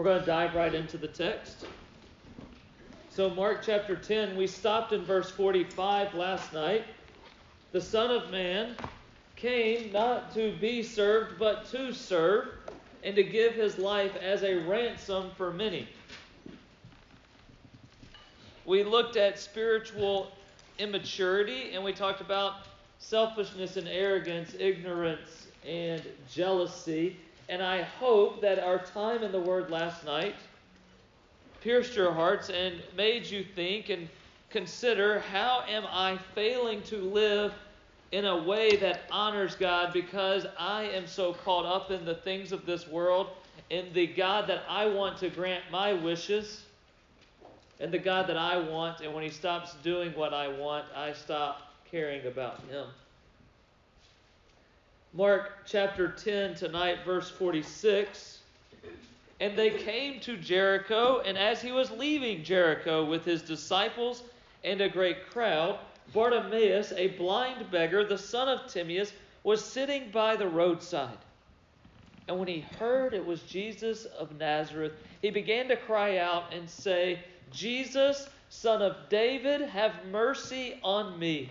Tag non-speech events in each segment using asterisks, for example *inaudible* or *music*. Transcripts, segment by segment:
We're going to dive right into the text. So, Mark chapter 10, we stopped in verse 45 last night. The Son of Man came not to be served, but to serve, and to give his life as a ransom for many. We looked at spiritual immaturity, and we talked about selfishness and arrogance, ignorance and jealousy. And I hope that our time in the Word last night pierced your hearts and made you think and consider how am I failing to live in a way that honors God because I am so caught up in the things of this world, in the God that I want to grant my wishes, and the God that I want, and when He stops doing what I want, I stop caring about Him. Mark chapter 10 tonight, verse 46. And they came to Jericho, and as he was leaving Jericho with his disciples and a great crowd, Bartimaeus, a blind beggar, the son of Timaeus, was sitting by the roadside. And when he heard it was Jesus of Nazareth, he began to cry out and say, Jesus, son of David, have mercy on me.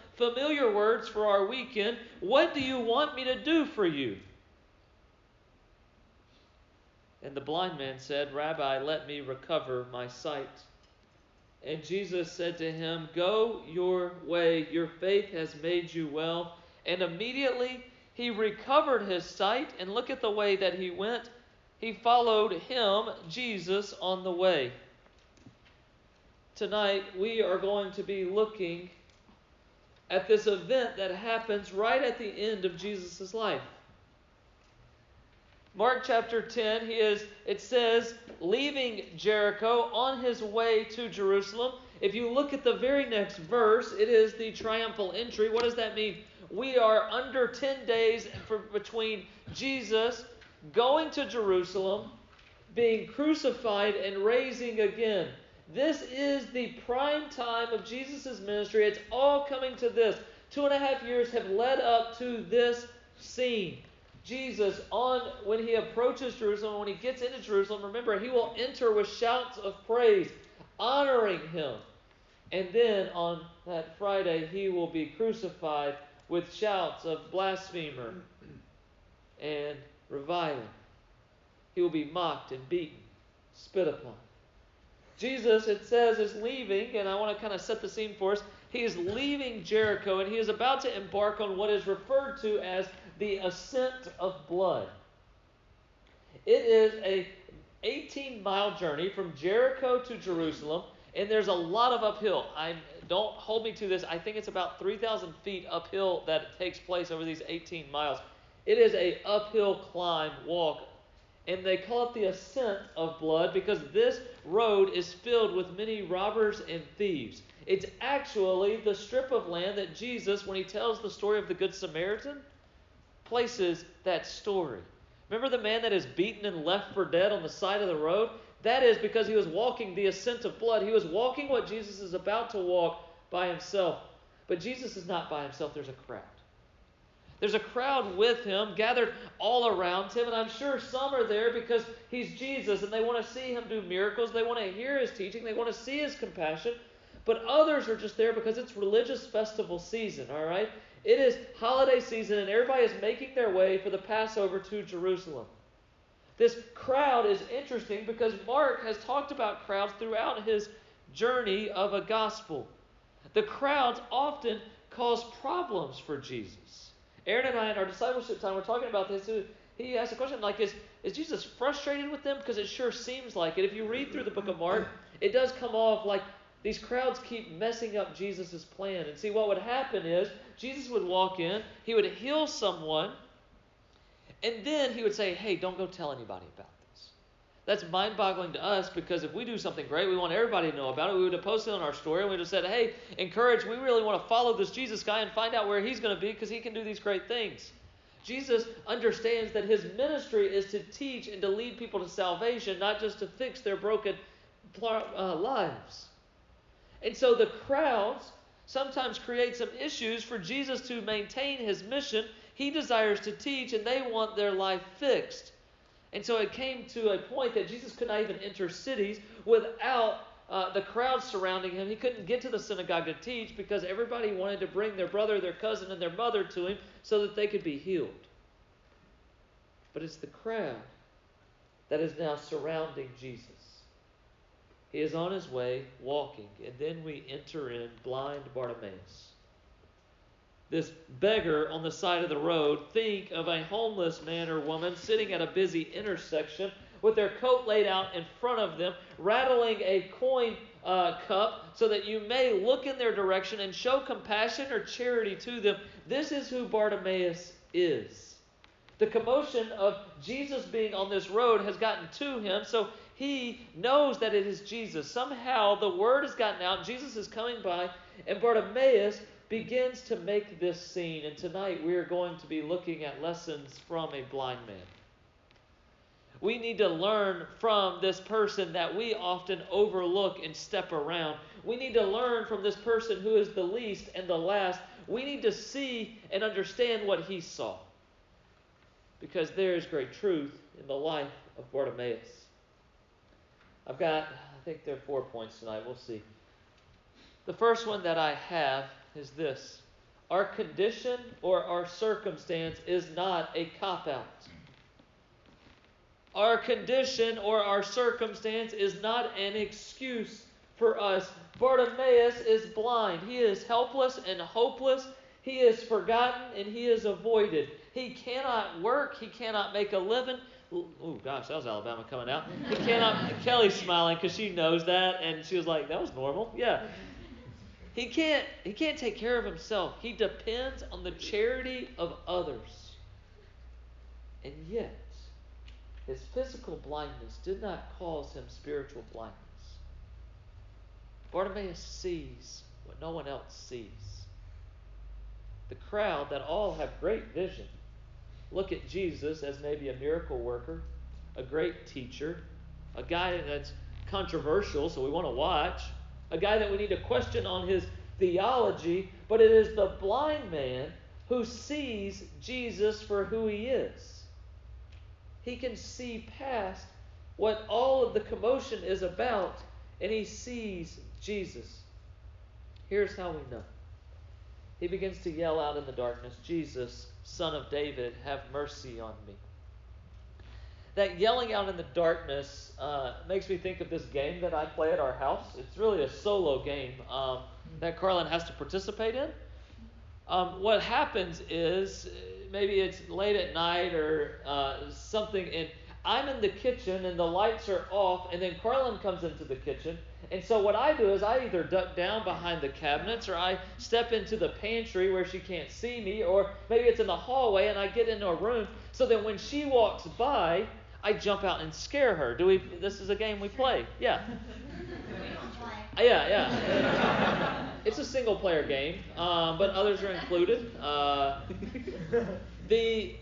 familiar words for our weekend. What do you want me to do for you? And the blind man said, Rabbi, let me recover my sight. And Jesus said to him, Go your way, your faith has made you well. And immediately he recovered his sight, and look at the way that he went. He followed him, Jesus, on the way. Tonight we are going to be looking at this event that happens right at the end of Jesus' life. Mark chapter 10, he is, it says, leaving Jericho on his way to Jerusalem. If you look at the very next verse, it is the triumphal entry. What does that mean? We are under 10 days between Jesus going to Jerusalem, being crucified, and raising again. This is the prime time of Jesus' ministry. It's all coming to this. Two and a half years have led up to this scene. Jesus, on when he approaches Jerusalem, when he gets into Jerusalem, remember, he will enter with shouts of praise, honoring him. And then on that Friday, he will be crucified with shouts of blasphemer and reviling. He will be mocked and beaten, spit upon. Jesus, it says, is leaving, and I want to kind of set the scene for us. He is leaving Jericho, and he is about to embark on what is referred to as the ascent of blood. It is a 18 mile journey from Jericho to Jerusalem, and there's a lot of uphill. I don't hold me to this. I think it's about 3,000 feet uphill that takes place over these 18 miles. It is a uphill climb, walk and they call it the ascent of blood because this road is filled with many robbers and thieves. It's actually the strip of land that Jesus, when he tells the story of the Good Samaritan, places that story. Remember the man that is beaten and left for dead on the side of the road? That is because he was walking the ascent of blood. He was walking what Jesus is about to walk by himself. But Jesus is not by himself, there's a crowd. There's a crowd with him, gathered all around him, and I'm sure some are there because he's Jesus and they want to see him do miracles. They want to hear his teaching. They want to see his compassion. But others are just there because it's religious festival season, all right? It is holiday season and everybody is making their way for the Passover to Jerusalem. This crowd is interesting because Mark has talked about crowds throughout his journey of a gospel. The crowds often cause problems for Jesus. Aaron and I, in our discipleship time, we're talking about this. He asked a question like, is, is Jesus frustrated with them? Because it sure seems like it. If you read through the book of Mark, it does come off like these crowds keep messing up Jesus' plan. And see, what would happen is Jesus would walk in, he would heal someone, and then he would say, hey, don't go tell anybody about this. That's mind boggling to us because if we do something great, we want everybody to know about it. We would have posted on our story and we would have said, hey, encourage, we really want to follow this Jesus guy and find out where he's going to be because he can do these great things. Jesus understands that his ministry is to teach and to lead people to salvation, not just to fix their broken uh, lives. And so the crowds sometimes create some issues for Jesus to maintain his mission. He desires to teach, and they want their life fixed. And so it came to a point that Jesus could not even enter cities without uh, the crowd surrounding him. He couldn't get to the synagogue to teach because everybody wanted to bring their brother, their cousin, and their mother to him so that they could be healed. But it's the crowd that is now surrounding Jesus. He is on his way walking, and then we enter in blind Bartimaeus this beggar on the side of the road, think of a homeless man or woman sitting at a busy intersection with their coat laid out in front of them, rattling a coin uh, cup so that you may look in their direction and show compassion or charity to them. This is who Bartimaeus is. The commotion of Jesus being on this road has gotten to him, so he knows that it is Jesus. Somehow the word has gotten out, Jesus is coming by, and Bartimaeus begins to make this scene. And tonight we are going to be looking at lessons from a blind man. We need to learn from this person that we often overlook and step around. We need to learn from this person who is the least and the last. We need to see and understand what he saw. Because there is great truth in the life of Bartimaeus. I've got, I think there are four points tonight. We'll see. The first one that I have is this our condition or our circumstance is not a cop out. Our condition or our circumstance is not an excuse for us. Bartimaeus is blind. He is helpless and hopeless. He is forgotten and he is avoided. He cannot work. He cannot make a living. Oh gosh, that was Alabama coming out. He cannot. *laughs* Kelly's smiling because she knows that, and she was like, "That was normal." Yeah. He can't, he can't take care of himself. He depends on the charity of others. And yet, his physical blindness did not cause him spiritual blindness. Bartimaeus sees what no one else sees. The crowd that all have great vision look at Jesus as maybe a miracle worker, a great teacher, a guy that's controversial, so we want to watch a guy that we need to question on his theology, but it is the blind man who sees Jesus for who he is. He can see past what all of the commotion is about, and he sees Jesus. Here's how we know. He begins to yell out in the darkness, Jesus, Son of David, have mercy on me that yelling out in the darkness uh, makes me think of this game that I play at our house. It's really a solo game um, that Carlin has to participate in. Um, what happens is maybe it's late at night or uh, something, and I'm in the kitchen and the lights are off, and then Carlin comes into the kitchen. And so what I do is I either duck down behind the cabinets or I step into the pantry where she can't see me, or maybe it's in the hallway and I get into a room so that when she walks by, I jump out and scare her. Do we? This is a game we play. Yeah. *laughs* Yeah, yeah. It's a single player game, um, but others are included. Uh, *laughs* the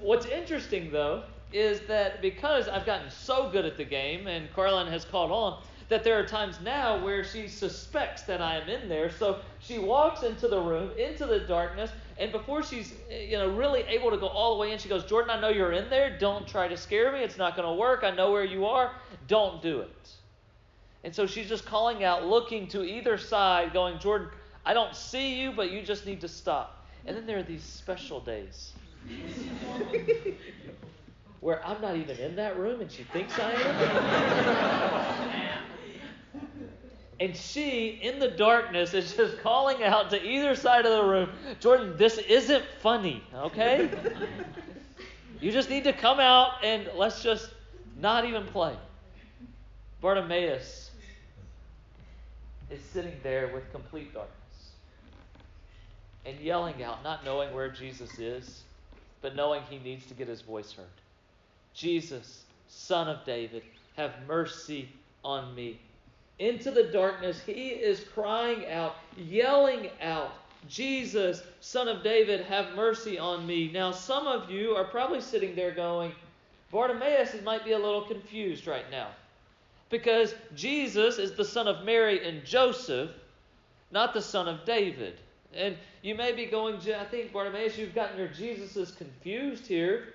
what's interesting though is that because I've gotten so good at the game and Carlin has caught on, that there are times now where she suspects that I am in there. So she walks into the room, into the darkness, and before she's you know really able to go all the way in, she goes, Jordan, I know you're in there. Don't try to scare me. It's not going to work. I know where you are. Don't do it. And so she's just calling out, looking to either side, going, Jordan, I don't see you, but you just need to stop. And then there are these special days *laughs* where I'm not even in that room and she thinks I am. *laughs* And she, in the darkness, is just *laughs* calling out to either side of the room Jordan, this isn't funny, okay? you just need to come out and let's just not even play. Bartimaeus is sitting there with complete darkness and yelling out, not knowing where Jesus is, but knowing he needs to get his voice heard. Jesus, Son of David, have mercy on me. Into the darkness, he is crying out, yelling out, Jesus, Son of David, have mercy on me. Now, some of you are probably sitting there going, Bartimaeus might be a little confused right now. Because Jesus is the son of Mary and Joseph, not the son of David. And you may be going, I think, Bartimaeus, you've gotten your Jesuses confused here.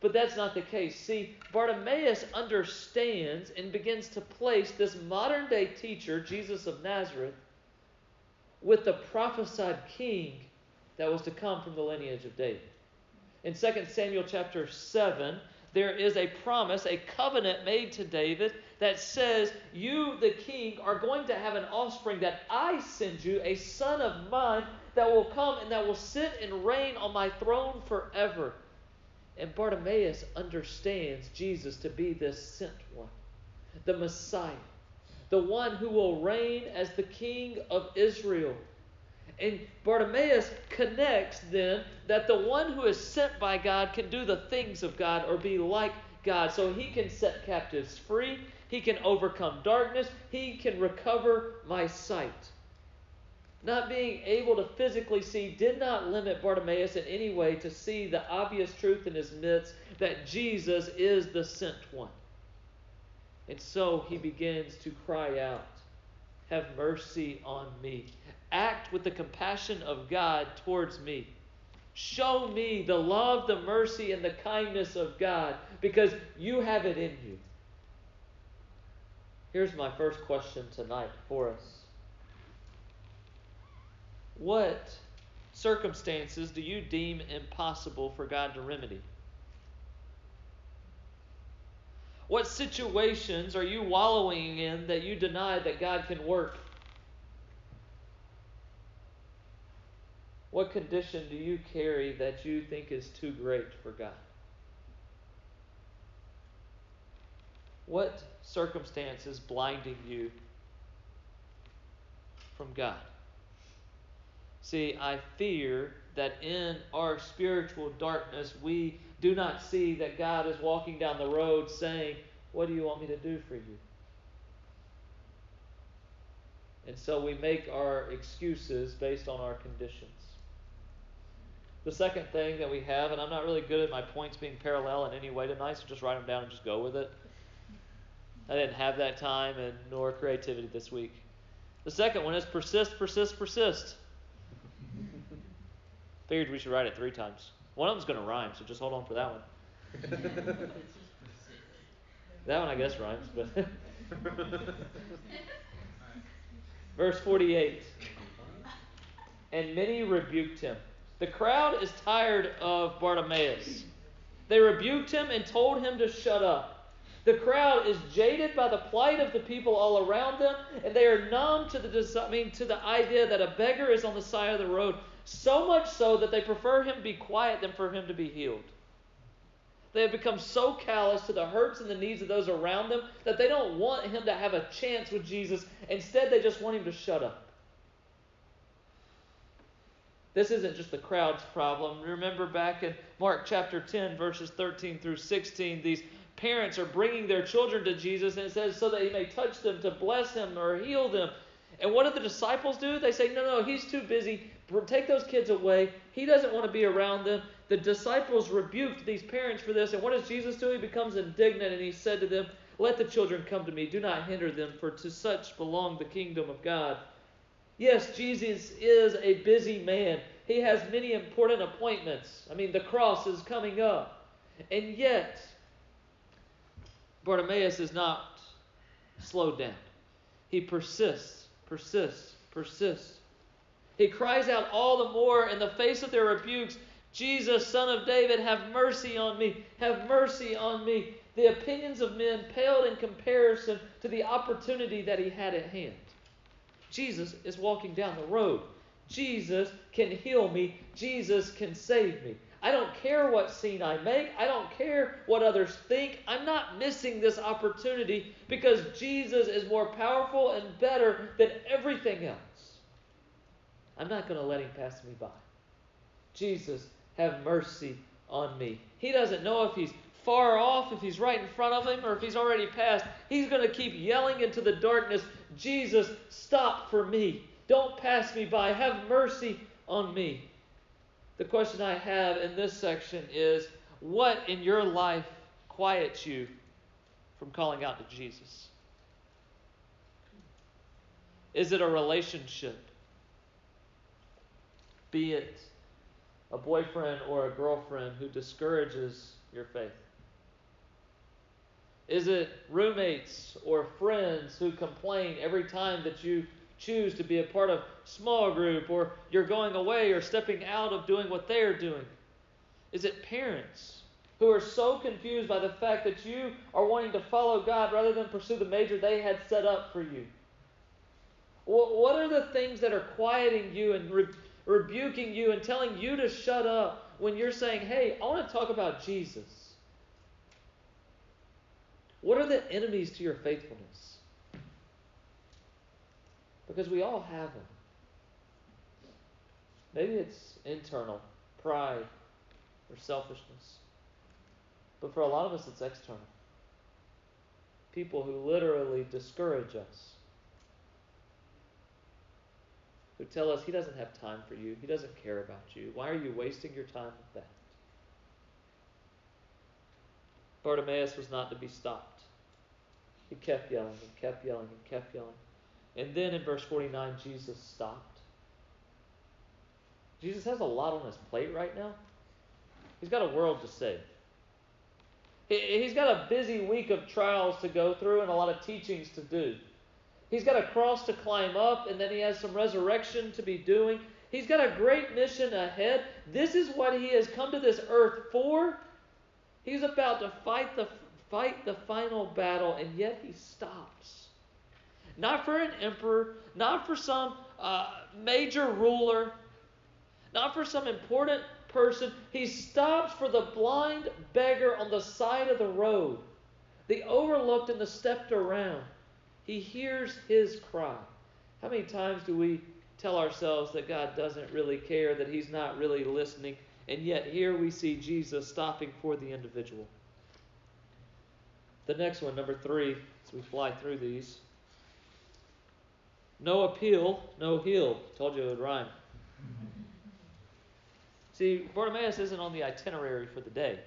But that's not the case. See, Bartimaeus understands and begins to place this modern day teacher, Jesus of Nazareth, with the prophesied king that was to come from the lineage of David. In 2 Samuel chapter 7, there is a promise, a covenant made to David that says, You, the king, are going to have an offspring that I send you, a son of mine that will come and that will sit and reign on my throne forever. And Bartimaeus understands Jesus to be this sent one, the Messiah, the one who will reign as the king of Israel. And Bartimaeus connects then that the one who is sent by God can do the things of God or be like God. So he can set captives free, he can overcome darkness, he can recover my sight. Not being able to physically see did not limit Bartimaeus in any way to see the obvious truth in his midst that Jesus is the sent one. And so he begins to cry out, Have mercy on me. Act with the compassion of God towards me. Show me the love, the mercy, and the kindness of God because you have it in you. Here's my first question tonight for us what circumstances do you deem impossible for God to remedy? What situations are you wallowing in that you deny that God can work? What condition do you carry that you think is too great for God? What circumstance is blinding you from God? See, I fear that in our spiritual darkness, we do not see that God is walking down the road saying, What do you want me to do for you? And so we make our excuses based on our conditions. The second thing that we have, and I'm not really good at my points being parallel in any way tonight, so just write them down and just go with it. I didn't have that time and nor creativity this week. The second one is persist, persist, persist. Figured we should write it three times. One of them's going to rhyme, so just hold on for that one. *laughs* that one, I guess, rhymes, but. *laughs* Verse 48 And many rebuked him. The crowd is tired of Bartimaeus. They rebuked him and told him to shut up. The crowd is jaded by the plight of the people all around them, and they are numb to the I mean to the idea that a beggar is on the side of the road. So much so that they prefer him be quiet than for him to be healed. They have become so callous to the hurts and the needs of those around them that they don't want him to have a chance with Jesus. Instead, they just want him to shut up. This isn't just the crowd's problem. Remember back in Mark chapter 10, verses 13 through 16, these parents are bringing their children to Jesus, and it says, so that he may touch them to bless them or heal them. And what do the disciples do? They say, no, no, he's too busy. Take those kids away. He doesn't want to be around them. The disciples rebuked these parents for this. And what does Jesus do? He becomes indignant and he said to them, Let the children come to me. Do not hinder them, for to such belong the kingdom of God. Yes, Jesus is a busy man. He has many important appointments. I mean, the cross is coming up. And yet, Bartimaeus is not slowed down. He persists, persists, persists. He cries out all the more in the face of their rebukes Jesus, son of David, have mercy on me. Have mercy on me. The opinions of men paled in comparison to the opportunity that he had at hand. Jesus is walking down the road. Jesus can heal me. Jesus can save me. I don't care what scene I make. I don't care what others think. I'm not missing this opportunity because Jesus is more powerful and better than everything else. I'm not going to let him pass me by. Jesus, have mercy on me. He doesn't know if he's far off, if he's right in front of him, or if he's already passed, he's going to keep yelling into the darkness, Jesus, stop for me. Don't pass me by. Have mercy on me. The question I have in this section is what in your life quiets you from calling out to Jesus? Is it a relationship? Be it a boyfriend or a girlfriend who discourages your faith? Is it roommates or friends who complain every time that you choose to be a part of a small group or you're going away or stepping out of doing what they're doing? Is it parents who are so confused by the fact that you are wanting to follow God rather than pursue the major they had set up for you? What are the things that are quieting you and rebuking you and telling you to shut up when you're saying, hey, I want to talk about Jesus? What are the enemies to your faithfulness? Because we all have them. Maybe it's internal, pride, or selfishness. But for a lot of us, it's external. People who literally discourage us, who tell us he doesn't have time for you, he doesn't care about you. Why are you wasting your time with that? Bartimaeus was not to be stopped. He kept yelling and kept yelling and kept yelling. And then in verse 49, Jesus stopped. Jesus has a lot on his plate right now. He's got a world to save. He's got a busy week of trials to go through and a lot of teachings to do. He's got a cross to climb up, and then he has some resurrection to be doing. He's got a great mission ahead. This is what he has come to this earth for. He's about to fight the fight the final battle, and yet he stops. Not for an emperor, not for some uh, major ruler, not for some important person. He stops for the blind beggar on the side of the road, the overlooked and the stepped around. He hears his cry. How many times do we tell ourselves that God doesn't really care, that He's not really listening, and yet here we see Jesus stopping for the individual? The next one, number three, as we fly through these. No appeal, no heal. Told you it would rhyme. See, Bartimaeus isn't on the itinerary for the day.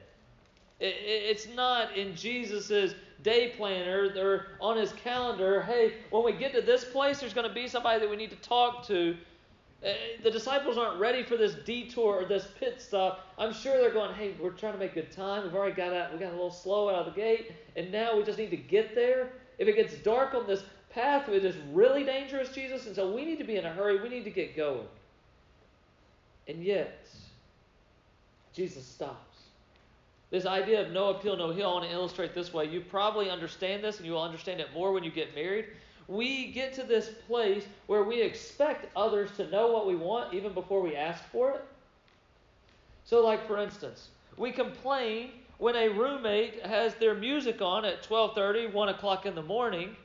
It's not in Jesus's day planner or on his calendar. Hey, when we get to this place, there's going to be somebody that we need to talk to. Uh, the disciples aren't ready for this detour or this pit stop. I'm sure they're going, hey, we're trying to make good time. We've already got out, we got a little slow out of the gate, and now we just need to get there. If it gets dark on this path, it is really dangerous, Jesus, and so we need to be in a hurry. We need to get going. And yet, Jesus stops. This idea of no appeal, no heal, I want to illustrate this way. You probably understand this, and you will understand it more when you get married. We get to this place where we expect others to know what we want even before we ask for it. So, like for instance, we complain when a roommate has their music on at 12:30, 1 o'clock in the morning,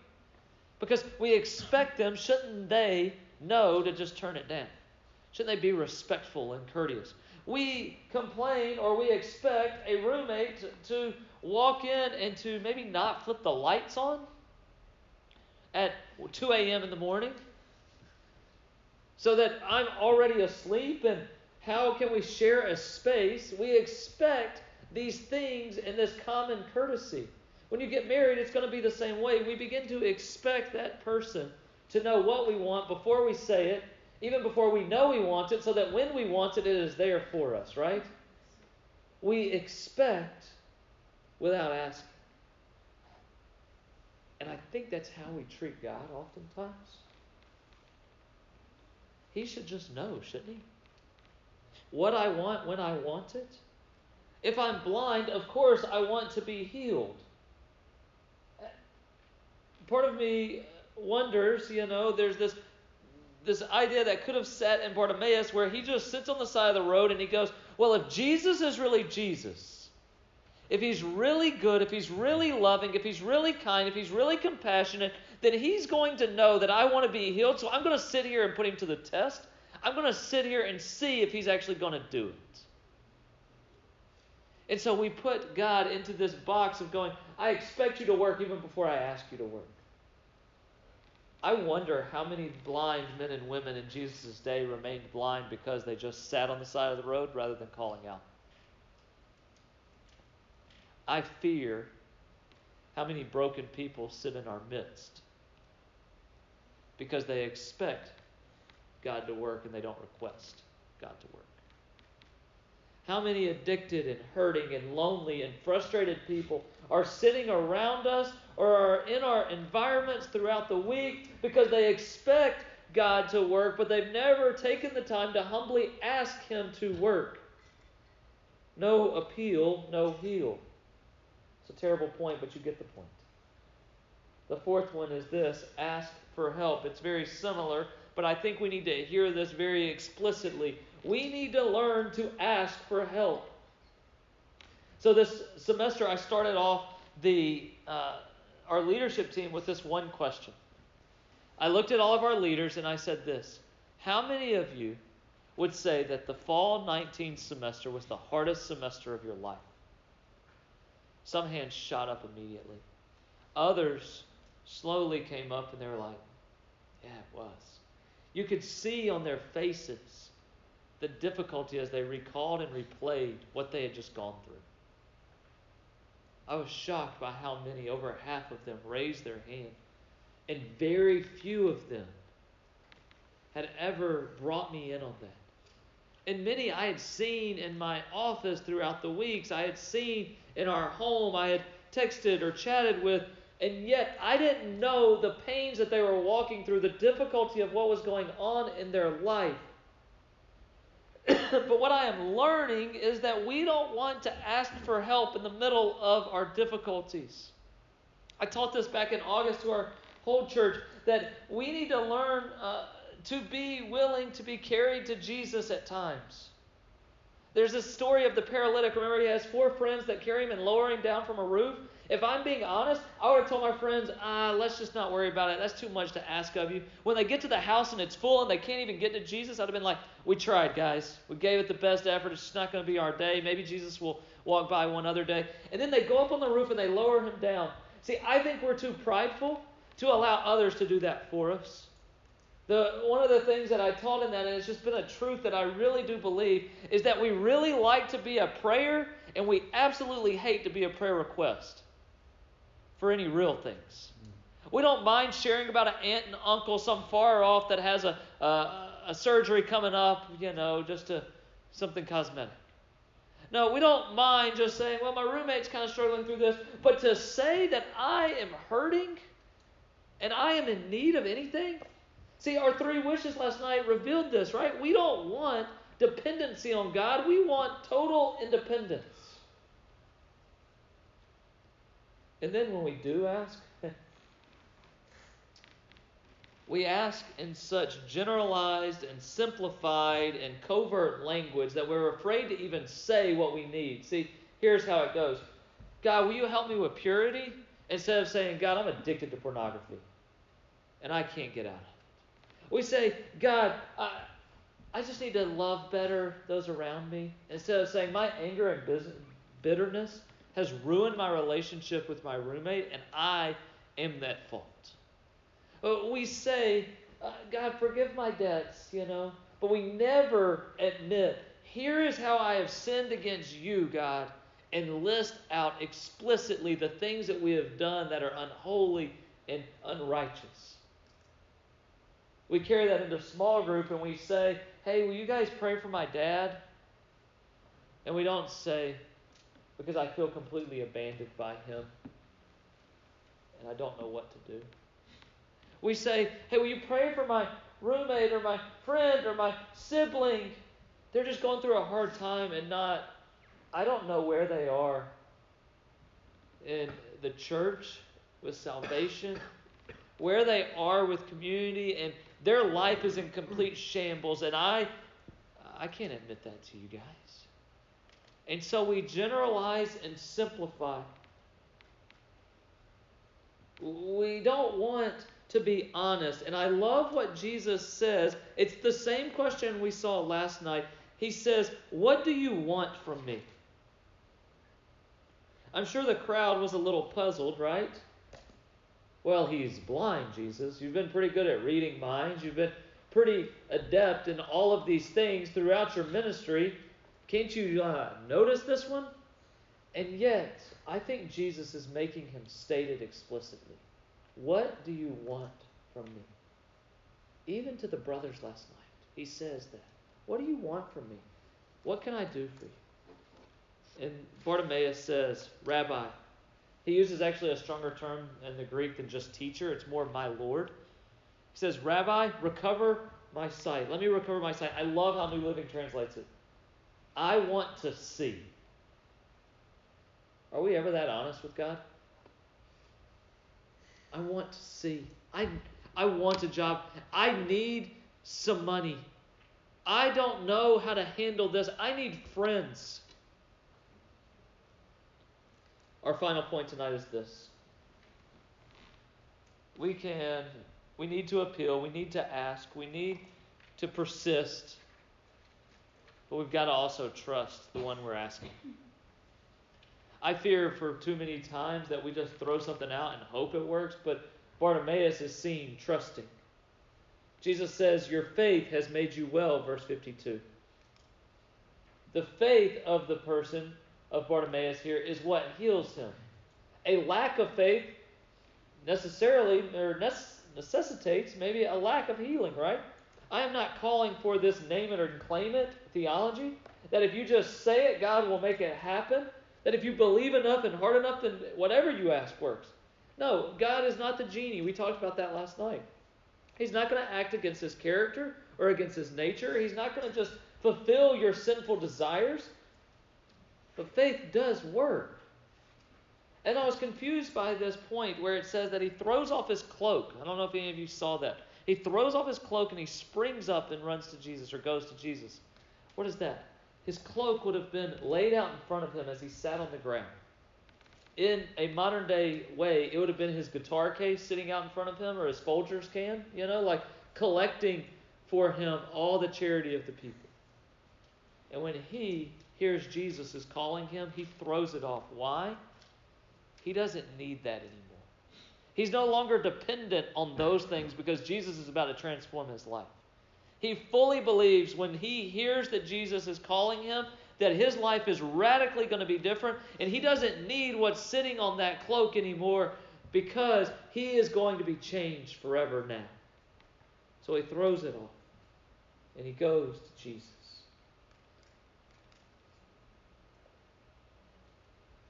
because we expect them, shouldn't they know to just turn it down? Shouldn't they be respectful and courteous? We complain or we expect a roommate to, walk in and to maybe not flip the lights on at 2 a.m. in the morning so that I'm already asleep and how can we share a space? We expect these things in this common courtesy. When you get married, it's going to be the same way. We begin to expect that person to know what we want before we say it even before we know we want it, so that when we want it, it is there for us, right? We expect without asking. And I think that's how we treat God oftentimes. He should just know, shouldn't he? What I want when I want it. If I'm blind, of course I want to be healed. Part of me wonders, you know, there's this this idea that could have sat in Bartimaeus where he just sits on the side of the road and he goes, Well, if Jesus is really Jesus, if he's really good, if he's really loving, if he's really kind, if he's really compassionate, then he's going to know that I want to be healed. So I'm going to sit here and put him to the test. I'm going to sit here and see if he's actually going to do it. And so we put God into this box of going, I expect you to work even before I ask you to work. I wonder how many blind men and women in Jesus' day remained blind because they just sat on the side of the road rather than calling out. I fear how many broken people sit in our midst because they expect God to work and they don't request God to work. How many addicted and hurting and lonely and frustrated people are sitting around us or are in our environments throughout the week because they expect God to work, but they've never taken the time to humbly ask Him to work. No appeal, no heal. It's a terrible point, but you get the point. The fourth one is this ask for help. It's very similar, but I think we need to hear this very explicitly. We need to learn to ask for help. So this semester, I started off the uh, our leadership team with this one question. I looked at all of our leaders and I said this: How many of you would say that the fall 19 semester was the hardest semester of your life? Some hands shot up immediately. Others slowly came up and they were like, Yeah, it was. You could see on their faces the difficulty as they recalled and replayed what they had just gone through. I was shocked by how many, over half of them, raised their hand, and very few of them had ever brought me in on that. And many I had seen in my office throughout the weeks, I had seen in our home, I had texted or chatted with, and yet I didn't know the pains that they were walking through, the difficulty of what was going on in their life. *coughs* but what I am learning is that we don't want to ask for help in the middle of our difficulties. I taught this back in August to our whole church that we need to learn uh, to be willing to be carried to Jesus at times. There's this story of the paralytic. Remember, he has four friends that carry him and lower him down from a roof. If I'm being honest, I would have told my friends, ah, let's just not worry about it. That's too much to ask of you. When they get to the house and it's full and they can't even get to Jesus, I'd have been like, we tried, guys. We gave it the best effort. It's just not going to be our day. Maybe Jesus will walk by one other day. And then they go up on the roof and they lower him down. See, I think we're too prideful to allow others to do that for us. The, one of the things that I taught in that, and it's just been a truth that I really do believe, is that we really like to be a prayer and we absolutely hate to be a prayer request for any real things. We don't mind sharing about an aunt and uncle some far off that has a, a, a surgery coming up, you know, just to something cosmetic. No, we don't mind just saying, well, my roommate's kind of struggling through this. But to say that I am hurting and I am in need of anything, See, our three wishes last night revealed this, right? We don't want dependency on God, we want total independence. And then when we do ask, *laughs* we ask in such generalized and simplified and covert language that we're afraid to even say what we need. See, here's how it goes God, will you help me with purity? Instead of saying, God, I'm addicted to pornography and I can't get out of it. We say, God, I, I just need to love better those around me. Instead of saying, my anger and bitterness has ruined my relationship with my roommate, and I am that fault. Uh, we say, uh, God, forgive my debts, you know, but we never admit, here is how I have sinned against you, God, and list out explicitly the things that we have done that are unholy and unrighteous. We carry that into a small group and we say, hey, will you guys pray for my dad? And we don't say, because I feel completely abandoned by him and I don't know what to do. We say, hey, will you pray for my roommate or my friend or my sibling? They're just going through a hard time and not, I don't know where they are in the church with salvation, where they are with community, and their life is in complete shambles, and I, I can't admit that to you guys. And so we generalize and simplify. We don't want to be honest. And I love what Jesus says. It's the same question we saw last night. He says, What do you want from me? I'm sure the crowd was a little puzzled, right? Well, he's blind, Jesus. You've been pretty good at reading minds. You've been pretty adept in all of these things throughout your ministry. Can't you uh, notice this one? And yet, I think Jesus is making him state it explicitly. What do you want from me? Even to the brothers last night, he says that. What do you want from me? What can I do for you? And Bartimaeus says, Rabbi. He uses actually a stronger term in the Greek than just teacher. It's more my Lord. He says, Rabbi, recover my sight. Let me recover my sight. I love how New Living translates it. I want to see. Are we ever that honest with God? I want to see. I, I want a job. I need some money. I don't know how to handle this. I need friends. Our final point tonight is this. We can, we need to appeal, we need to ask, we need to persist, but we've got to also trust the one we're asking. I fear for too many times that we just throw something out and hope it works, but Bartimaeus is seen trusting. Jesus says, Your faith has made you well, verse 52. The faith of the person of Bartimaeus here is what heals him. A lack of faith necessarily or necessitates maybe a lack of healing, right? I am not calling for this name it or claim it theology, that if you just say it, God will make it happen. That if you believe enough and hard enough, then whatever you ask works. No, God is not the genie. We talked about that last night. He's not going to act against his character or against his nature. He's not going to just fulfill your sinful desires. But faith does work. And I was confused by this point where it says that he throws off his cloak. I don't know if any of you saw that. He throws off his cloak and he springs up and runs to Jesus or goes to Jesus. What is that? his cloak would have been laid out in front of him as he sat on the ground. In a modern day way, it would have been his guitar case sitting out in front of him or his Folgers can, you know, like collecting for him all the charity of the people. And when he hears Jesus is calling him, he throws it off. Why? He doesn't need that anymore. He's no longer dependent on those things because Jesus is about to transform his life. He fully believes when he hears that Jesus is calling him that his life is radically going to be different, and he doesn't need what's sitting on that cloak anymore because he is going to be changed forever now. So he throws it off and he goes to Jesus.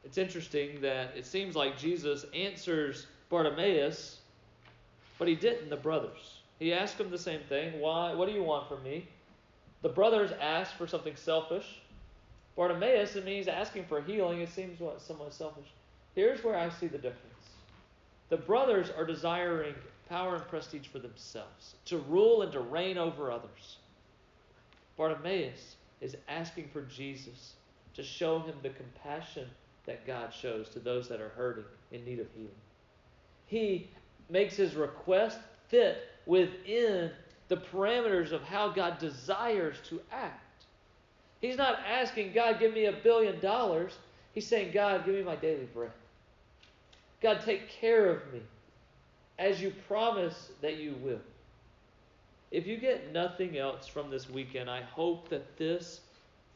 It's interesting that it seems like Jesus answers Bartimaeus, but he didn't the brothers. He asked him the same thing. Why? What do you want from me? The brothers asked for something selfish. Bartimaeus, I mean, he's asking for healing. It seems what somewhat selfish. Here's where I see the difference. The brothers are desiring power and prestige for themselves, to rule and to reign over others. Bartimaeus is asking for Jesus to show him the compassion that God shows to those that are hurting in need of healing. He makes his request fit within the parameters of how God desires to act. He's not asking, God, give me a billion dollars. He's saying, God, give me my daily bread. God, take care of me as you promise that you will. If you get nothing else from this weekend, I hope that this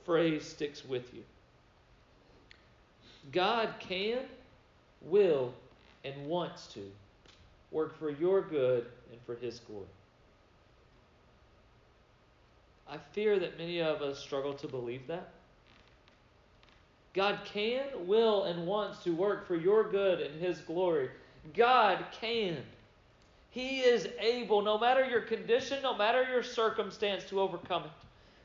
phrase sticks with you. God can, will, and wants to work for your good and for His glory. I fear that many of us struggle to believe that. God can, will, and wants to work for your good and His glory. God can. He is able, no matter your condition, no matter your circumstance, to overcome it.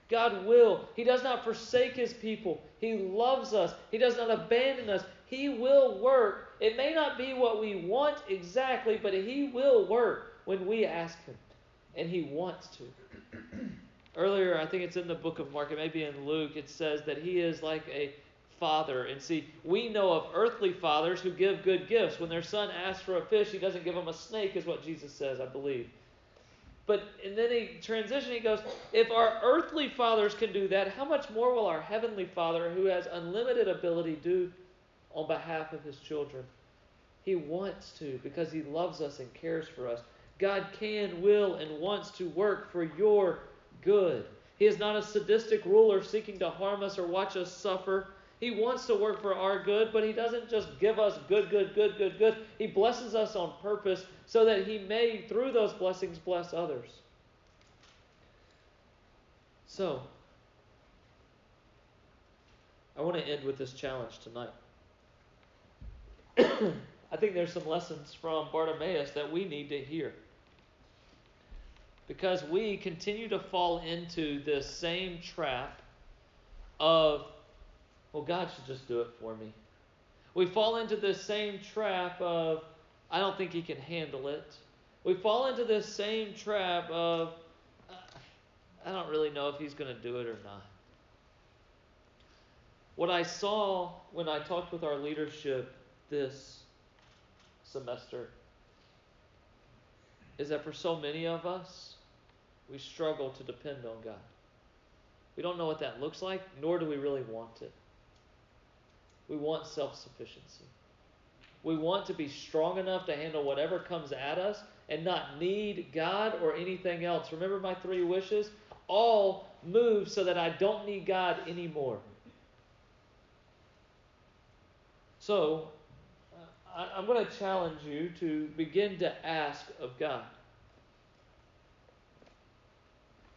God will. He does not forsake His people. He loves us. He does not abandon us. He will work. It may not be what we want exactly, but He will work when we ask Him. And He wants to. *clears throat* Earlier, I think it's in the book of Mark, it may be in Luke, it says that He is like a father. And see, we know of earthly fathers who give good gifts. When their son asks for a fish, he doesn't give him a snake, is what Jesus says, I believe. But and then he transition, he goes, if our earthly fathers can do that, how much more will our heavenly Father, who has unlimited ability, do on behalf of his children. He wants to because he loves us and cares for us. God can, will, and wants to work for your good. He is not a sadistic ruler seeking to harm us or watch us suffer. He wants to work for our good, but He doesn't just give us good, good, good, good, good. He blesses us on purpose so that He may, through those blessings, bless others. So, I want to end with this challenge tonight. I think there's some lessons from Bartimaeus that we need to hear. Because we continue to fall into this same trap of, well, God should just do it for me. We fall into this same trap of, I don't think He can handle it. We fall into this same trap of, I don't really know if He's going to do it or not. What I saw when I talked with our leadership this semester is that for so many of us, we struggle to depend on God. We don't know what that looks like, nor do we really want it. We want self sufficiency. We want to be strong enough to handle whatever comes at us and not need God or anything else. Remember my three wishes? All move so that I don't need God anymore. So, I, am going to challenge you to begin to ask of God.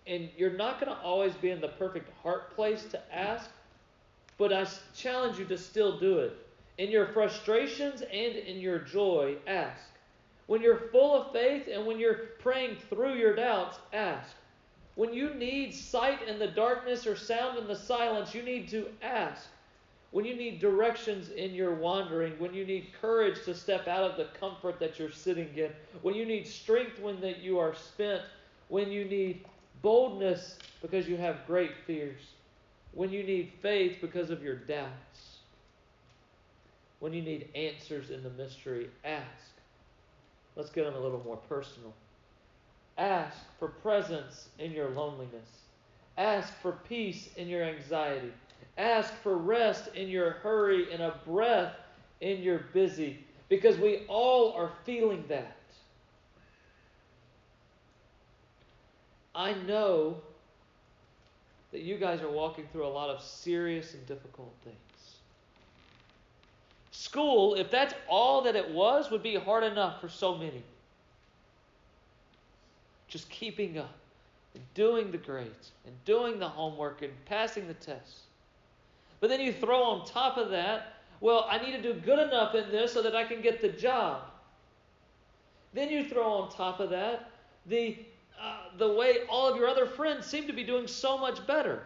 And you're not going to always be in the perfect heart place to ask, but I challenge you to still do it. In your frustrations and in your joy, ask. When you're full of faith and when you're praying through your doubts, ask. When you need sight in the darkness or sound in the silence, you need to ask when you need directions in your wandering, when you need courage to step out of the comfort that you're sitting in, when you need strength when that you are spent, when you need boldness because you have great fears, when you need faith because of your doubts, when you need answers in the mystery, ask. Let's get them a little more personal. Ask for presence in your loneliness. Ask for peace in your anxiety. Ask for rest in your hurry and a breath in your busy because we all are feeling that. I know that you guys are walking through a lot of serious and difficult things. School, if that's all that it was, would be hard enough for so many. Just keeping up and doing the grades and doing the homework and passing the tests. But then you throw on top of that, well, I need to do good enough in this so that I can get the job. Then you throw on top of that the, uh, the way all of your other friends seem to be doing so much better.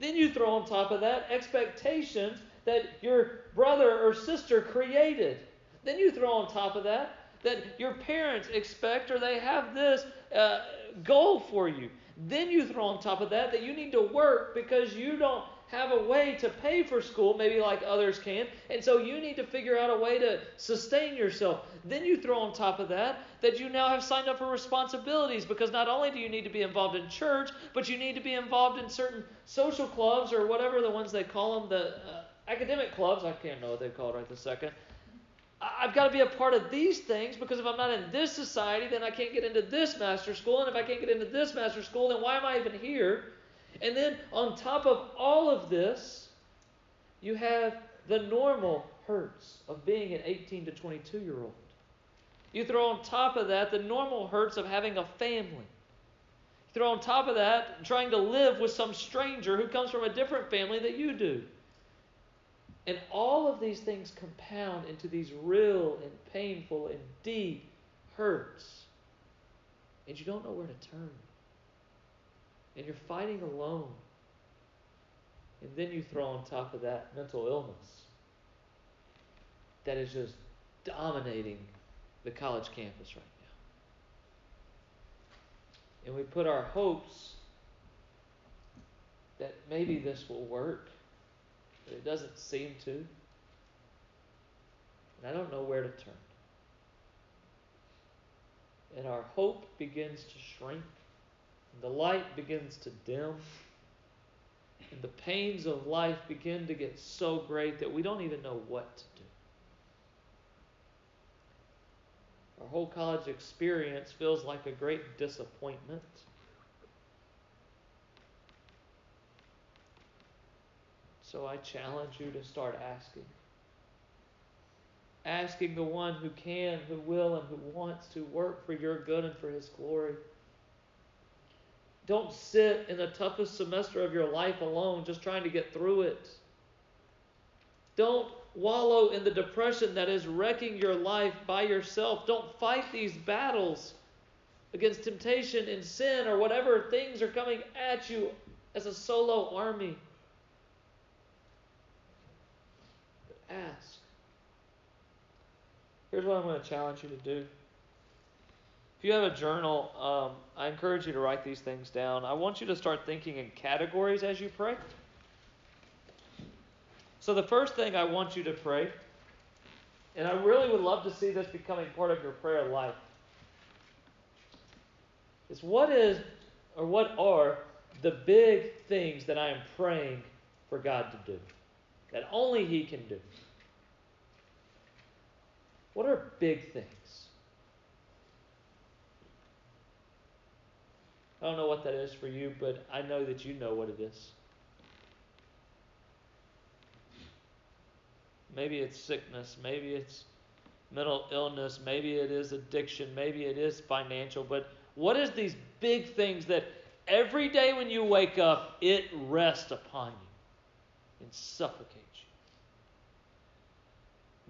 Then you throw on top of that expectations that your brother or sister created. Then you throw on top of that that your parents expect or they have this uh, goal for you. Then you throw on top of that that you need to work because you don't have a way to pay for school, maybe like others can, and so you need to figure out a way to sustain yourself. Then you throw on top of that that you now have signed up for responsibilities because not only do you need to be involved in church, but you need to be involved in certain social clubs or whatever the ones they call them, the uh, academic clubs. I can't know what they call it right this second. I've got to be a part of these things because if I'm not in this society, then I can't get into this master school. And if I can't get into this master school, then why am I even here? And then on top of all of this, you have the normal hurts of being an 18 to 22 year old. You throw on top of that the normal hurts of having a family. You throw on top of that trying to live with some stranger who comes from a different family that you do. And all of these things compound into these real and painful and deep hurts. And you don't know where to turn and you're fighting alone. And then you throw on top of that mental illness that is just dominating the college campus right now. And we put our hopes that maybe this will work, but it doesn't seem to. And I don't know where to turn. And our hope begins to shrink the light begins to dim. And the pains of life begin to get so great that we don't even know what to do. Our whole college experience feels like a great disappointment. So I challenge you to start asking. Asking the one who can, who will, and who wants to work for your good and for his glory. Don't sit in the toughest semester of your life alone just trying to get through it. Don't wallow in the depression that is wrecking your life by yourself. Don't fight these battles against temptation and sin or whatever things are coming at you as a solo army. But ask. Here's what I'm going to challenge you to do. If you have a journal, um, I encourage you to write these things down. I want you to start thinking in categories as you pray. So, the first thing I want you to pray, and I really would love to see this becoming part of your prayer life, is what is or what are the big things that I am praying for God to do that only He can do? What are big things? I don't know what that is for you, but I know that you know what it is. Maybe it's sickness. Maybe it's mental illness. Maybe it is addiction. Maybe it is financial. But what is these big things that every day when you wake up, it rests upon you and suffocates you?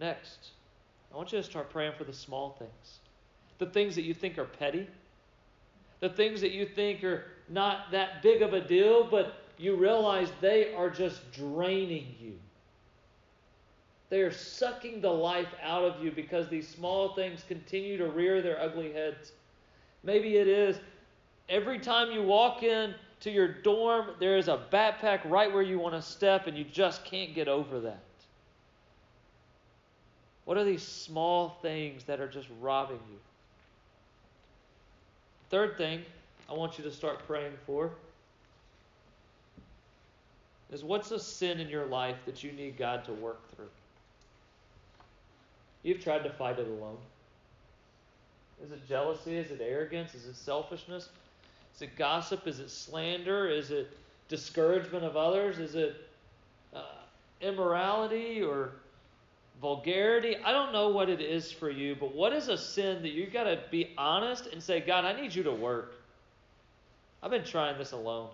Next, I want you to start praying for the small things. The things that you think are petty. The things that you think are not that big of a deal, but you realize they are just draining you. They are sucking the life out of you because these small things continue to rear their ugly heads. Maybe it is every time you walk in to your dorm, there is a backpack right where you want to step, and you just can't get over that. What are these small things that are just robbing you? Third thing I want you to start praying for is what's a sin in your life that you need God to work through? You've tried to fight it alone. Is it jealousy? Is it arrogance? Is it selfishness? Is it gossip? Is it slander? Is it discouragement of others? Is it uh, immorality or vulgarity? I don't know what it is for you, but what is a sin that you've got to be honest and say, God, I need you to work? I've been trying this alone.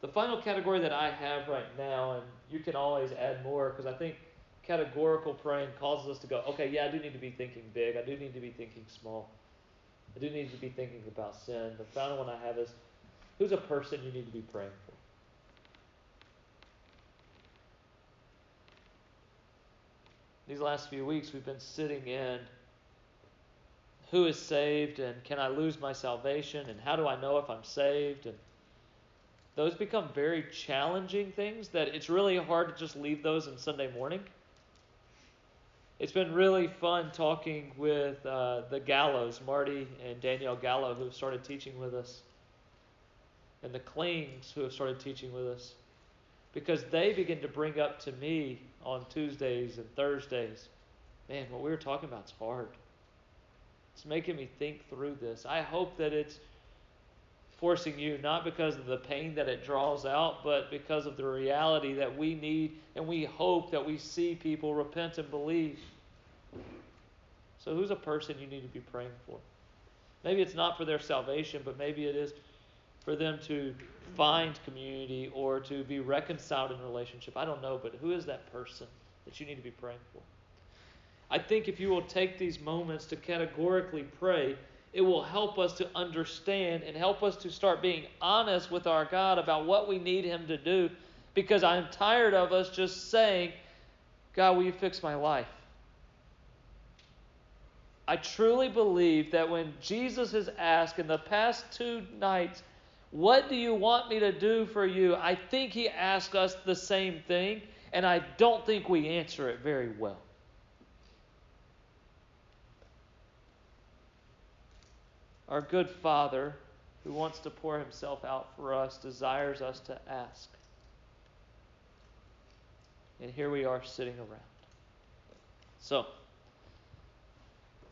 The final category that I have right now, and you can always add more because I think categorical praying causes us to go, okay, yeah, I do need to be thinking big. I do need to be thinking small. I do need to be thinking about sin. The final one I have is who's a person you need to be praying for? These last few weeks, we've been sitting in who is saved and can I lose my salvation and how do I know if I'm saved and those become very challenging things that it's really hard to just leave those in Sunday morning. It's been really fun talking with uh, the Gallos, Marty and Danielle Gallo, who have started teaching with us, and the Klings, who have started teaching with us, because they begin to bring up to me on Tuesdays and Thursdays, man, what we were talking about is hard. It's making me think through this. I hope that it's forcing you, not because of the pain that it draws out, but because of the reality that we need and we hope that we see people repent and believe. So, who's a person you need to be praying for? Maybe it's not for their salvation, but maybe it is for them to find community or to be reconciled in relationship. I don't know, but who is that person that you need to be praying for? I think if you will take these moments to categorically pray, it will help us to understand and help us to start being honest with our God about what we need Him to do. Because I'm tired of us just saying, God, will you fix my life? I truly believe that when Jesus has asked in the past two nights, What do you want me to do for you? I think He asked us the same thing, and I don't think we answer it very well. Our good Father who wants to pour himself out for us, desires us to ask. And here we are sitting around. So,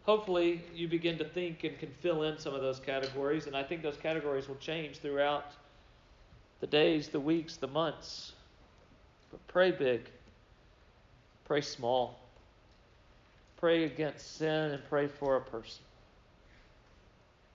hopefully, you begin to think and can fill in some of those categories, and I think those categories will change throughout the days, the weeks, the months. But pray big, pray small, pray against sin, and pray for a person.